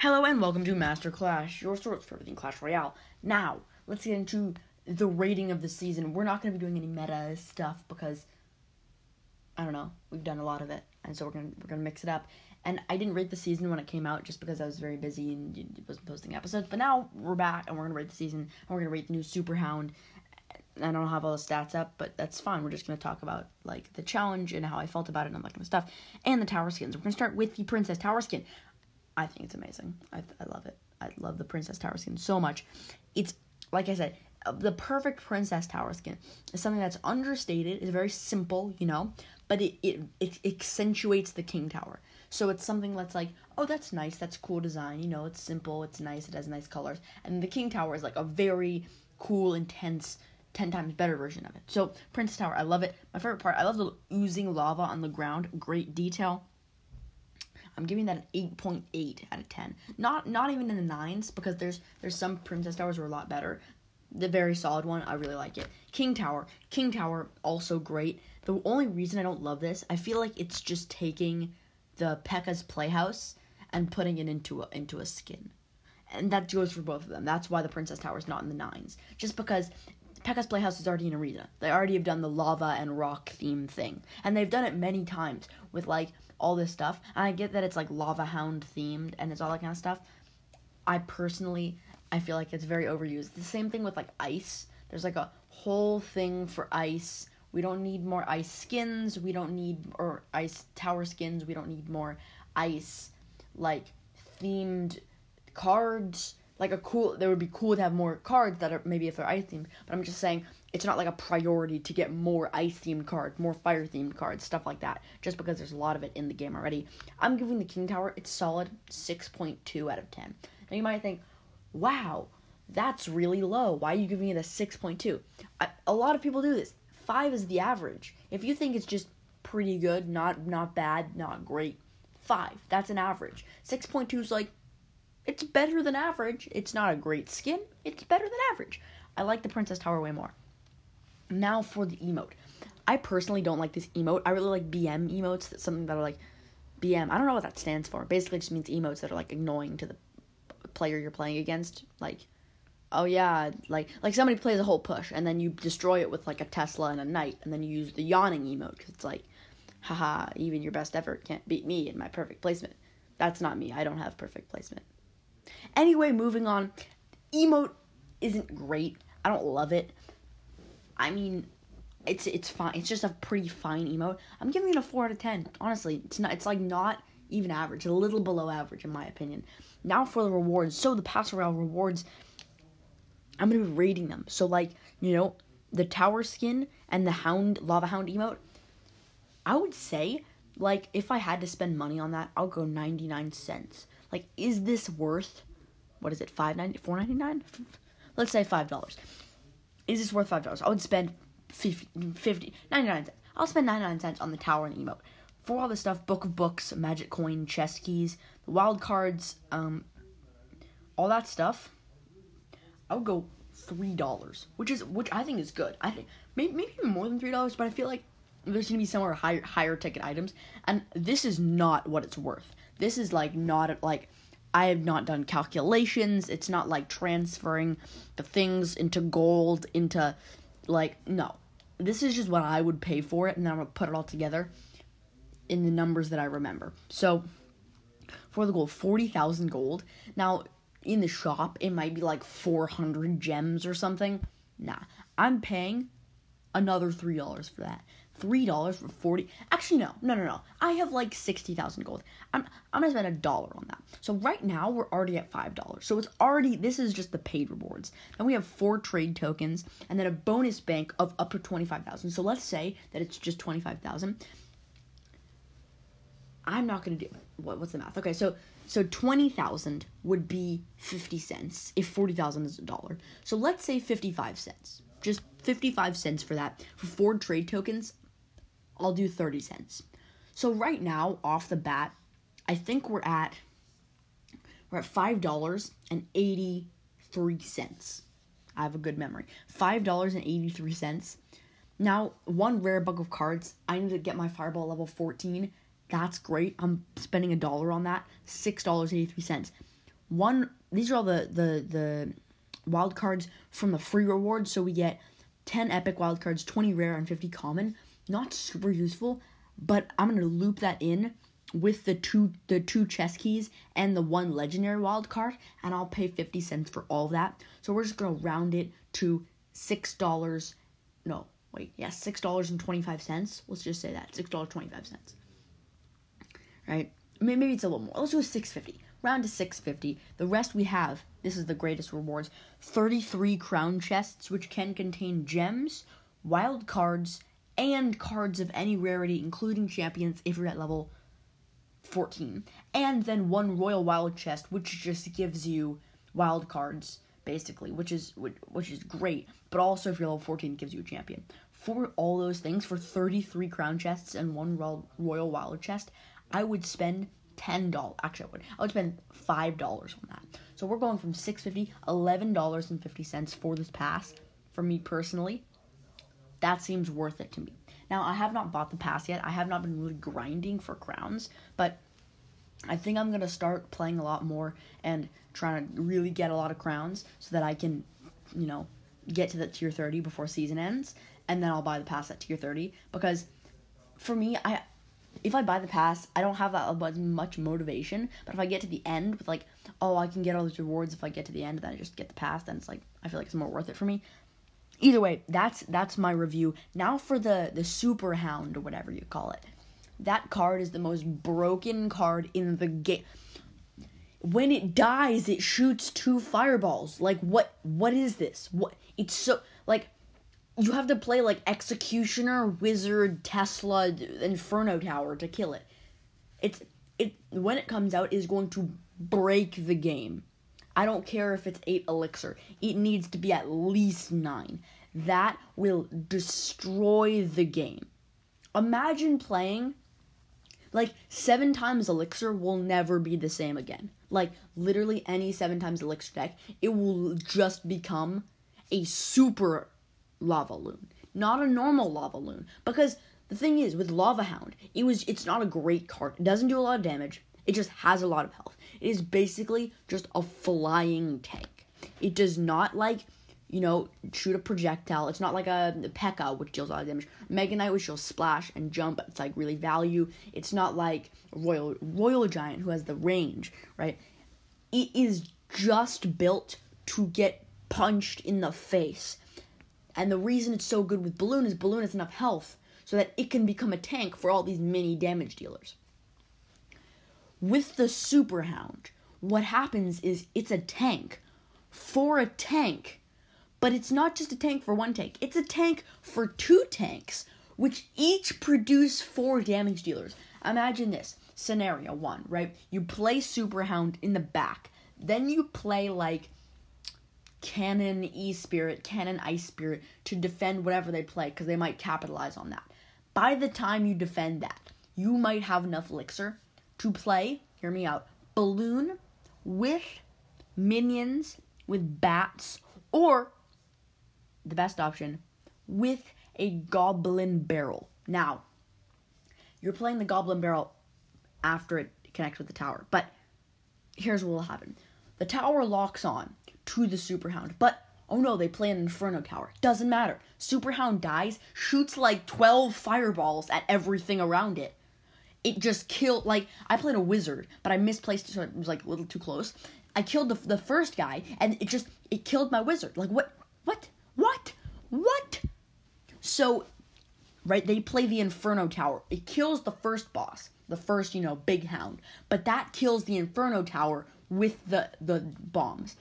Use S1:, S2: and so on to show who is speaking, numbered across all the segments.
S1: Hello and welcome to Master Clash, your source for everything Clash Royale. Now, let's get into the rating of the season. We're not going to be doing any meta stuff because I don't know, we've done a lot of it, and so we're gonna we're gonna mix it up. And I didn't rate the season when it came out just because I was very busy and wasn't posting episodes. But now we're back and we're gonna rate the season and we're gonna rate the new Super Hound. I don't have all the stats up, but that's fine. We're just gonna talk about like the challenge and how I felt about it and all that kind of stuff, and the tower skins. We're gonna start with the Princess Tower skin. I think it's amazing. I, I love it. I love the Princess Tower skin so much. It's like I said, uh, the perfect Princess Tower skin is something that's understated. It's very simple, you know, but it, it it accentuates the King Tower. So it's something that's like, oh, that's nice. That's cool design. You know, it's simple. It's nice. It has nice colors. And the King Tower is like a very cool, intense 10 times better version of it. So, Prince Tower, I love it. My favorite part, I love the oozing lava on the ground. Great detail. I'm giving that an 8.8 out of 10. Not not even in the nines because there's there's some Princess Towers are a lot better. The very solid one, I really like it. King Tower, King Tower also great. The only reason I don't love this, I feel like it's just taking the P.E.K.K.A.'s Playhouse and putting it into a, into a skin. And that goes for both of them. That's why the Princess Tower is not in the nines. Just because P.E.K.K.A.'s Playhouse is already an arena. They already have done the lava and rock theme thing. And they've done it many times with like all this stuff. And I get that it's like Lava Hound themed and it's all that kind of stuff. I personally, I feel like it's very overused. The same thing with like ice. There's like a whole thing for ice. We don't need more ice skins. We don't need or ice tower skins. We don't need more ice like themed cards. Like a cool, there would be cool to have more cards that are maybe if they're ice themed. But I'm just saying it's not like a priority to get more ice themed cards, more fire themed cards, stuff like that, just because there's a lot of it in the game already. I'm giving the King Tower its solid 6.2 out of 10. Now you might think, wow, that's really low. Why are you giving it a 6.2? A lot of people do this. 5 is the average. If you think it's just pretty good, not not bad, not great, 5. That's an average. 6.2 is like it's better than average. It's not a great skin. It's better than average. I like the Princess Tower way more. Now for the emote. I personally don't like this emote. I really like BM emotes. That's something that are like BM. I don't know what that stands for. Basically, just means emotes that are like annoying to the player you're playing against. Like, oh yeah, like like somebody plays a whole push and then you destroy it with like a Tesla and a knight, and then you use the yawning emote because it's like, haha, even your best effort can't beat me in my perfect placement. That's not me. I don't have perfect placement. Anyway, moving on. Emote isn't great. I don't love it. I mean, it's it's fine. It's just a pretty fine emote. I'm giving it a four out of ten. Honestly, it's not. It's like not even average. A little below average in my opinion. Now for the rewards. So the Pass rewards. I'm gonna be rating them. So like you know the tower skin and the hound lava hound emote. I would say like if I had to spend money on that, I'll go 99 cents. Like is this worth what is it 5.90 4.99? Let's say $5 is this worth five dollars? I would spend 50, 50 99 cents. I'll spend 99 cents on the tower and the emote. For all the stuff, book of books, magic coin, chest keys, the wild cards, um, all that stuff, I would go three dollars, which is which I think is good. I think maybe maybe even more than three dollars, but I feel like there's gonna be somewhere higher higher ticket items, and this is not what it's worth. This is like not like I have not done calculations. It's not like transferring the things into gold into like no. This is just what I would pay for it and then I'm to put it all together in the numbers that I remember. So for the gold, 40,000 gold. Now in the shop it might be like 400 gems or something. Nah, I'm paying another $3 for that three dollars for forty. Actually, no, no, no, no. I have like sixty thousand gold. I'm I'm gonna spend a dollar on that. So right now we're already at five dollars. So it's already this is just the paid rewards. Then we have four trade tokens and then a bonus bank of up to twenty five thousand. So let's say that it's just twenty five thousand. I'm not gonna do what, what's the math? Okay, so so twenty thousand would be fifty cents if forty thousand is a dollar. So let's say fifty five cents just 55 cents for that for four trade tokens I'll do 30 cents. So right now, off the bat, I think we're at we're at five dollars and eighty three cents. I have a good memory. Five dollars and eighty three cents. Now, one rare book of cards. I need to get my fireball level 14. That's great. I'm spending a dollar on that. Six dollars eighty three cents. one. These are all the the the wild cards from the free rewards. So we get 10 epic wild cards, 20 rare, and 50 common. Not super useful, but I'm gonna loop that in with the two the two chest keys and the one legendary wild card, and I'll pay 50 cents for all that. So we're just gonna round it to six dollars. No, wait, yeah, six dollars and twenty five cents. Let's just say that six dollars twenty five cents. Right? Maybe it's a little more. Let's do a six fifty. Round to six fifty. The rest we have. This is the greatest rewards. Thirty three crown chests, which can contain gems, wild cards, and cards of any rarity, including champions, if you're at level 14. And then one royal wild chest, which just gives you wild cards, basically, which is which is great. But also, if you're level 14, gives you a champion. For all those things, for 33 crown chests and one royal wild chest, I would spend ten dollars. Actually, I would. I would spend five dollars on that. So we're going from six fifty, eleven dollars and fifty cents for this pass. For me personally, that seems worth it to me. Now, I have not bought the pass yet. I have not been really grinding for crowns, but I think I'm going to start playing a lot more and trying to really get a lot of crowns so that I can, you know, get to the tier 30 before season ends and then I'll buy the pass at tier 30 because for me, I if I buy the pass, I don't have that much motivation. But if I get to the end with like, oh, I can get all these rewards if I get to the end, then I just get the pass. Then it's like I feel like it's more worth it for me either way, that's that's my review. Now for the the super hound or whatever you call it. That card is the most broken card in the game. When it dies, it shoots two fireballs. Like what what is this? What it's so like you have to play like executioner, wizard, Tesla, inferno tower to kill it. It's it when it comes out is going to break the game. I don't care if it's 8 elixir. It needs to be at least 9. That will destroy the game. Imagine playing like 7 times elixir will never be the same again. Like literally any 7 times elixir deck, it will just become a super lava loon, not a normal lava loon because the thing is with lava hound, it was it's not a great card. It doesn't do a lot of damage. It just has a lot of health. It is basically just a flying tank. It does not like, you know, shoot a projectile. It's not like a, P.E.K.K.A, which deals a lot of damage. Mega Knight, which will splash and jump. It's like really value. It's not like Royal Royal Giant, who has the range, right? It is just built to get punched in the face. And the reason it's so good with Balloon is Balloon has enough health so that it can become a tank for all these mini damage dealers. With the Super Hound, what happens is it's a tank for a tank. But it's not just a tank for one tank, it's a tank for two tanks, which each produce four damage dealers. Imagine this scenario one, right? You play Super Hound in the back, then you play like Cannon E Spirit, Cannon Ice Spirit to defend whatever they play because they might capitalize on that. By the time you defend that, you might have enough elixir to play, hear me out, balloon with minions, with bats, or the best option, with a goblin barrel. Now, you're playing the goblin barrel after it connects with the tower, but here's what will happen the tower locks on to the super hound, but oh no, they play an inferno tower. Doesn't matter. Super hound dies, shoots like 12 fireballs at everything around it it just killed like I played a wizard, but I misplaced it so it was like a little too close. I killed the the first guy and it just it killed my wizard. Like what what what what? So right, they play the Inferno Tower. It kills the first boss, the first, you know, big hound. But that kills the Inferno Tower with the the bombs.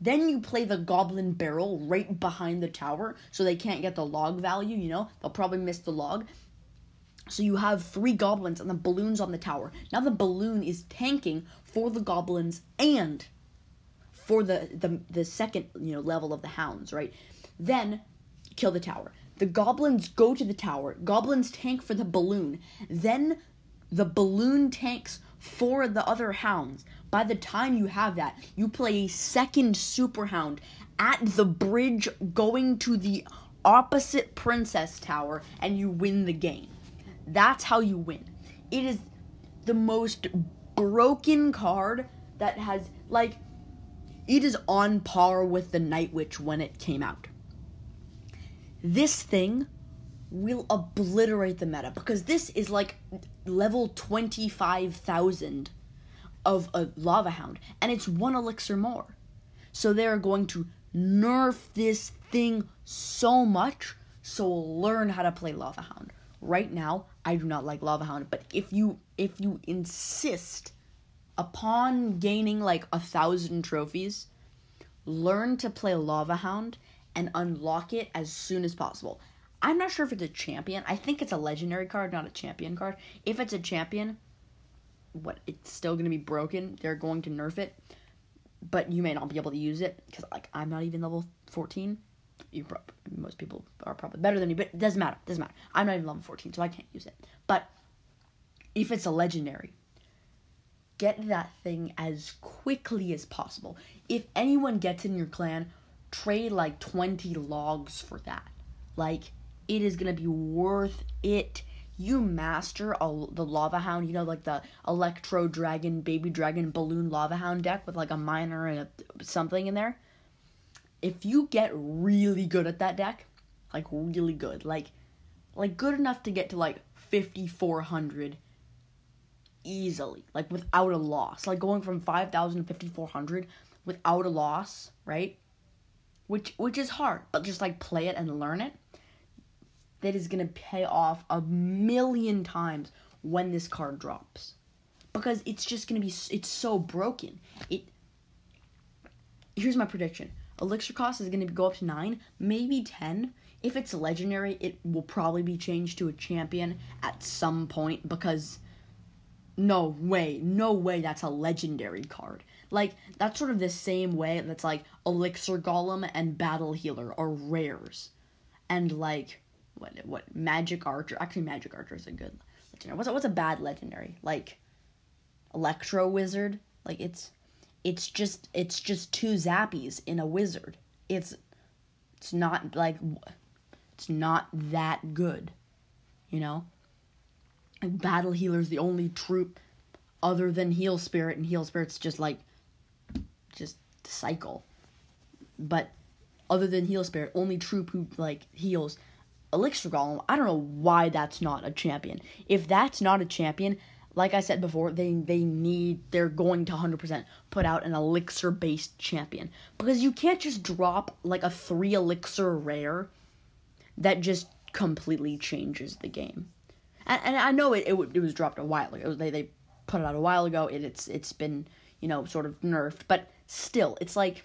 S1: Then you play the Goblin Barrel right behind the tower so they can't get the log value, you know? They'll probably miss the log. So you have three goblins and the balloons on the tower. Now the balloon is tanking for the goblins and for the, the the second you know level of the hounds, right? Then kill the tower. The goblins go to the tower. Goblins tank for the balloon. Then the balloon tanks for the other hounds. By the time you have that, you play a second super hound at the bridge going to the opposite princess tower and you win the game. That's how you win. It is the most broken card that has like it is on par with the Night Witch when it came out. This thing will obliterate the meta because this is like level 25,000 of a lava hound and it's one elixir more. So they're going to nerf this thing so much so learn how to play lava hound. Right now, I do not like lava hound, but if you if you insist upon gaining like a thousand trophies, learn to play lava hound and unlock it as soon as possible. I'm not sure if it's a champion. I think it's a legendary card, not a champion card. If it's a champion, what it's still going to be broken. They're going to nerf it, but you may not be able to use it because like I'm not even level 14. You pro- most people are probably better than you, but it doesn't matter. It doesn't matter. I'm not even level 14, so I can't use it. But if it's a legendary, get that thing as quickly as possible. If anyone gets in your clan, trade like 20 logs for that. Like it is to be worth it you master a, the lava hound you know like the electro dragon baby dragon balloon lava hound deck with like a miner and a, something in there if you get really good at that deck like really good like like good enough to get to like 5400 easily like without a loss like going from 5000 to 5400 without a loss right? Which which is hard but just like play it and learn it that is going to pay off a million times when this card drops. Because it's just going to be it's so broken. It here's my prediction elixir cost is going to go up to 9 maybe 10 if it's legendary it will probably be changed to a champion at some point because no way no way that's a legendary card like that's sort of the same way that's like elixir golem and battle healer are rares and like what what magic archer. Actually, magic archer is a good legendary. What's a, what's a bad legendary? Like electro wizard. Like it's it's just it's just two zappies in a wizard. It's it's not like it's not that good, you know. Like battle healer's the only troop other than heal spirit, and heal spirit's just like just cycle. But other than heal spirit, only troop who like heals Elixir Golem, I don't know why that's not a champion. If that's not a champion, like I said before, they they need they're going to 100% put out an elixir based champion because you can't just drop like a 3 elixir rare that just completely changes the game. And, and I know it, it it was dropped a while ago. They they put it out a while ago. It, it's it's been, you know, sort of nerfed, but still, it's like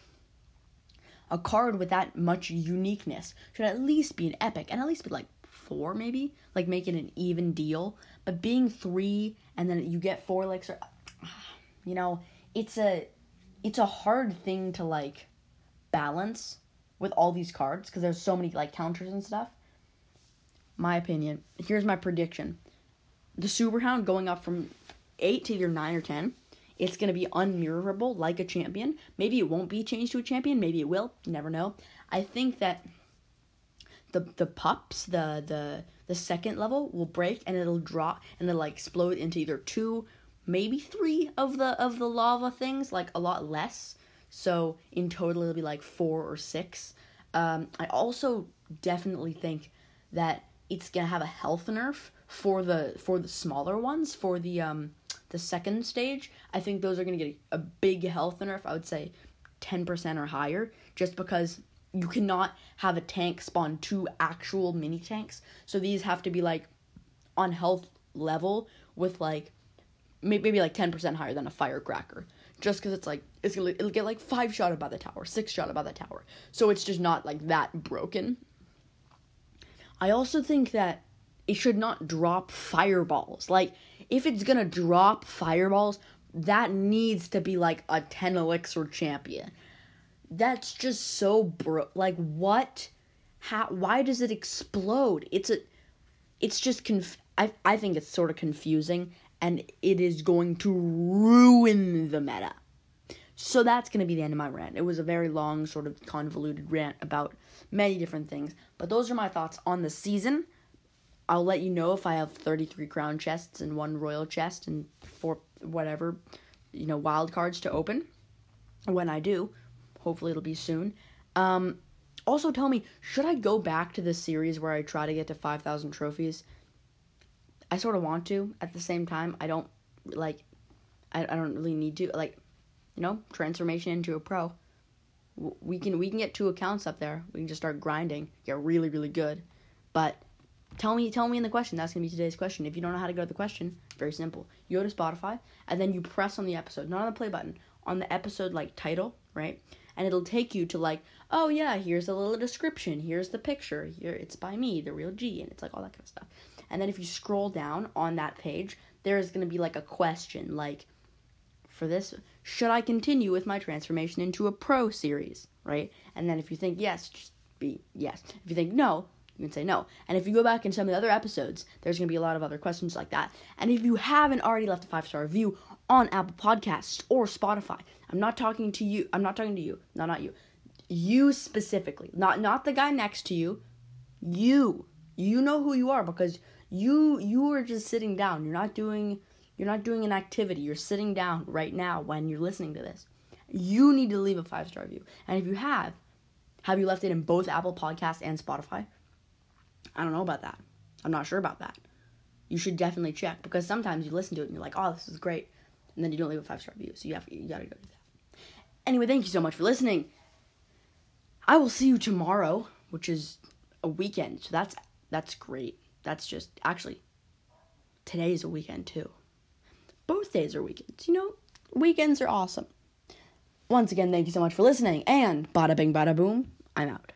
S1: a card with that much uniqueness should at least be an epic and at least be like four maybe like make it an even deal but being three and then you get four like you know it's a it's a hard thing to like balance with all these cards because there's so many like counters and stuff my opinion here's my prediction the super hound going up from 8 to either 9 or 10 it's to be unmirrorable like a champion. Maybe it won't be changed to a champion. Maybe it will. Never know. I think that the the pups, the the the second level will break and it'll drop and it'll like explode into either two, maybe three of the of the lava things, like a lot less. So in total it'll be like four or six. Um, I also definitely think that it's gonna have a health nerf for the for the smaller ones for the um the second stage, I think those are to get a big health nerf. I would say 10% or higher, just because you cannot have a tank spawn two actual mini tanks. So these have to be like on health level with like maybe like 10% higher than a firecracker. Just because it's like it's gonna it'll get like five shot by the tower, six shot by the tower. So it's just not like that broken. I also think that it should not drop fireballs. Like if it's gonna drop fireballs, that needs to be like a 10 elixir champion. That's just so bro like what how why does it explode? It's a it's just conf I I think it's sort of confusing and it is going to ruin the meta. So that's going to be the end of my rant. It was a very long, sort of convoluted rant about many different things. But those are my thoughts on the season. I'll let you know if I have 33 crown chests and one royal chest and four whatever, you know, wild cards to open when I do. Hopefully it'll be soon. Um, also, tell me, should I go back to the series where I try to get to 5,000 trophies? I sort of want to. At the same time, I don't like. I, I don't really need to like, you know, transformation into a pro. We can we can get two accounts up there. We can just start grinding, get really really good. But tell me tell me in the question. That's gonna be today's question. If you don't know how to go to the question, very simple. You go to Spotify and then you press on the episode, not on the play button, on the episode like title, right? And it'll take you to like oh yeah, here's a little description, here's the picture, here it's by me, the real G, and it's like all that kind of stuff. And then if you scroll down on that page, there's gonna be like a question, like for this, should I continue with my transformation into a pro series, right? And then if you think yes, just be yes. If you think no, you can say no. And if you go back in some of the other episodes, there's going to be a lot of other questions like that. And if you haven't already left a five star review on Apple Podcasts or Spotify, I'm not talking to you. I'm not talking to you. No, not you. You specifically not not the guy next to you you. You know who you are because you you are just sitting down. You're not doing you're not doing an activity. You're sitting down right now when you're listening to this. You need to leave a five star review. And if you have have you left it in both apple Podcasts and spotify? I don't know about that. I'm not sure about that. You should definitely check because sometimes you listen to it and you're like oh this is great and then you don't leave a five star review so you have you gotta go do that anyway thank you so much for listening I will see you tomorrow, which is a weekend. So that's that's great. That's just actually today is a weekend too. Both days are weekends. You know, weekends are awesome. Once again, thank you so much for listening and bada bing bada boom. I'm out.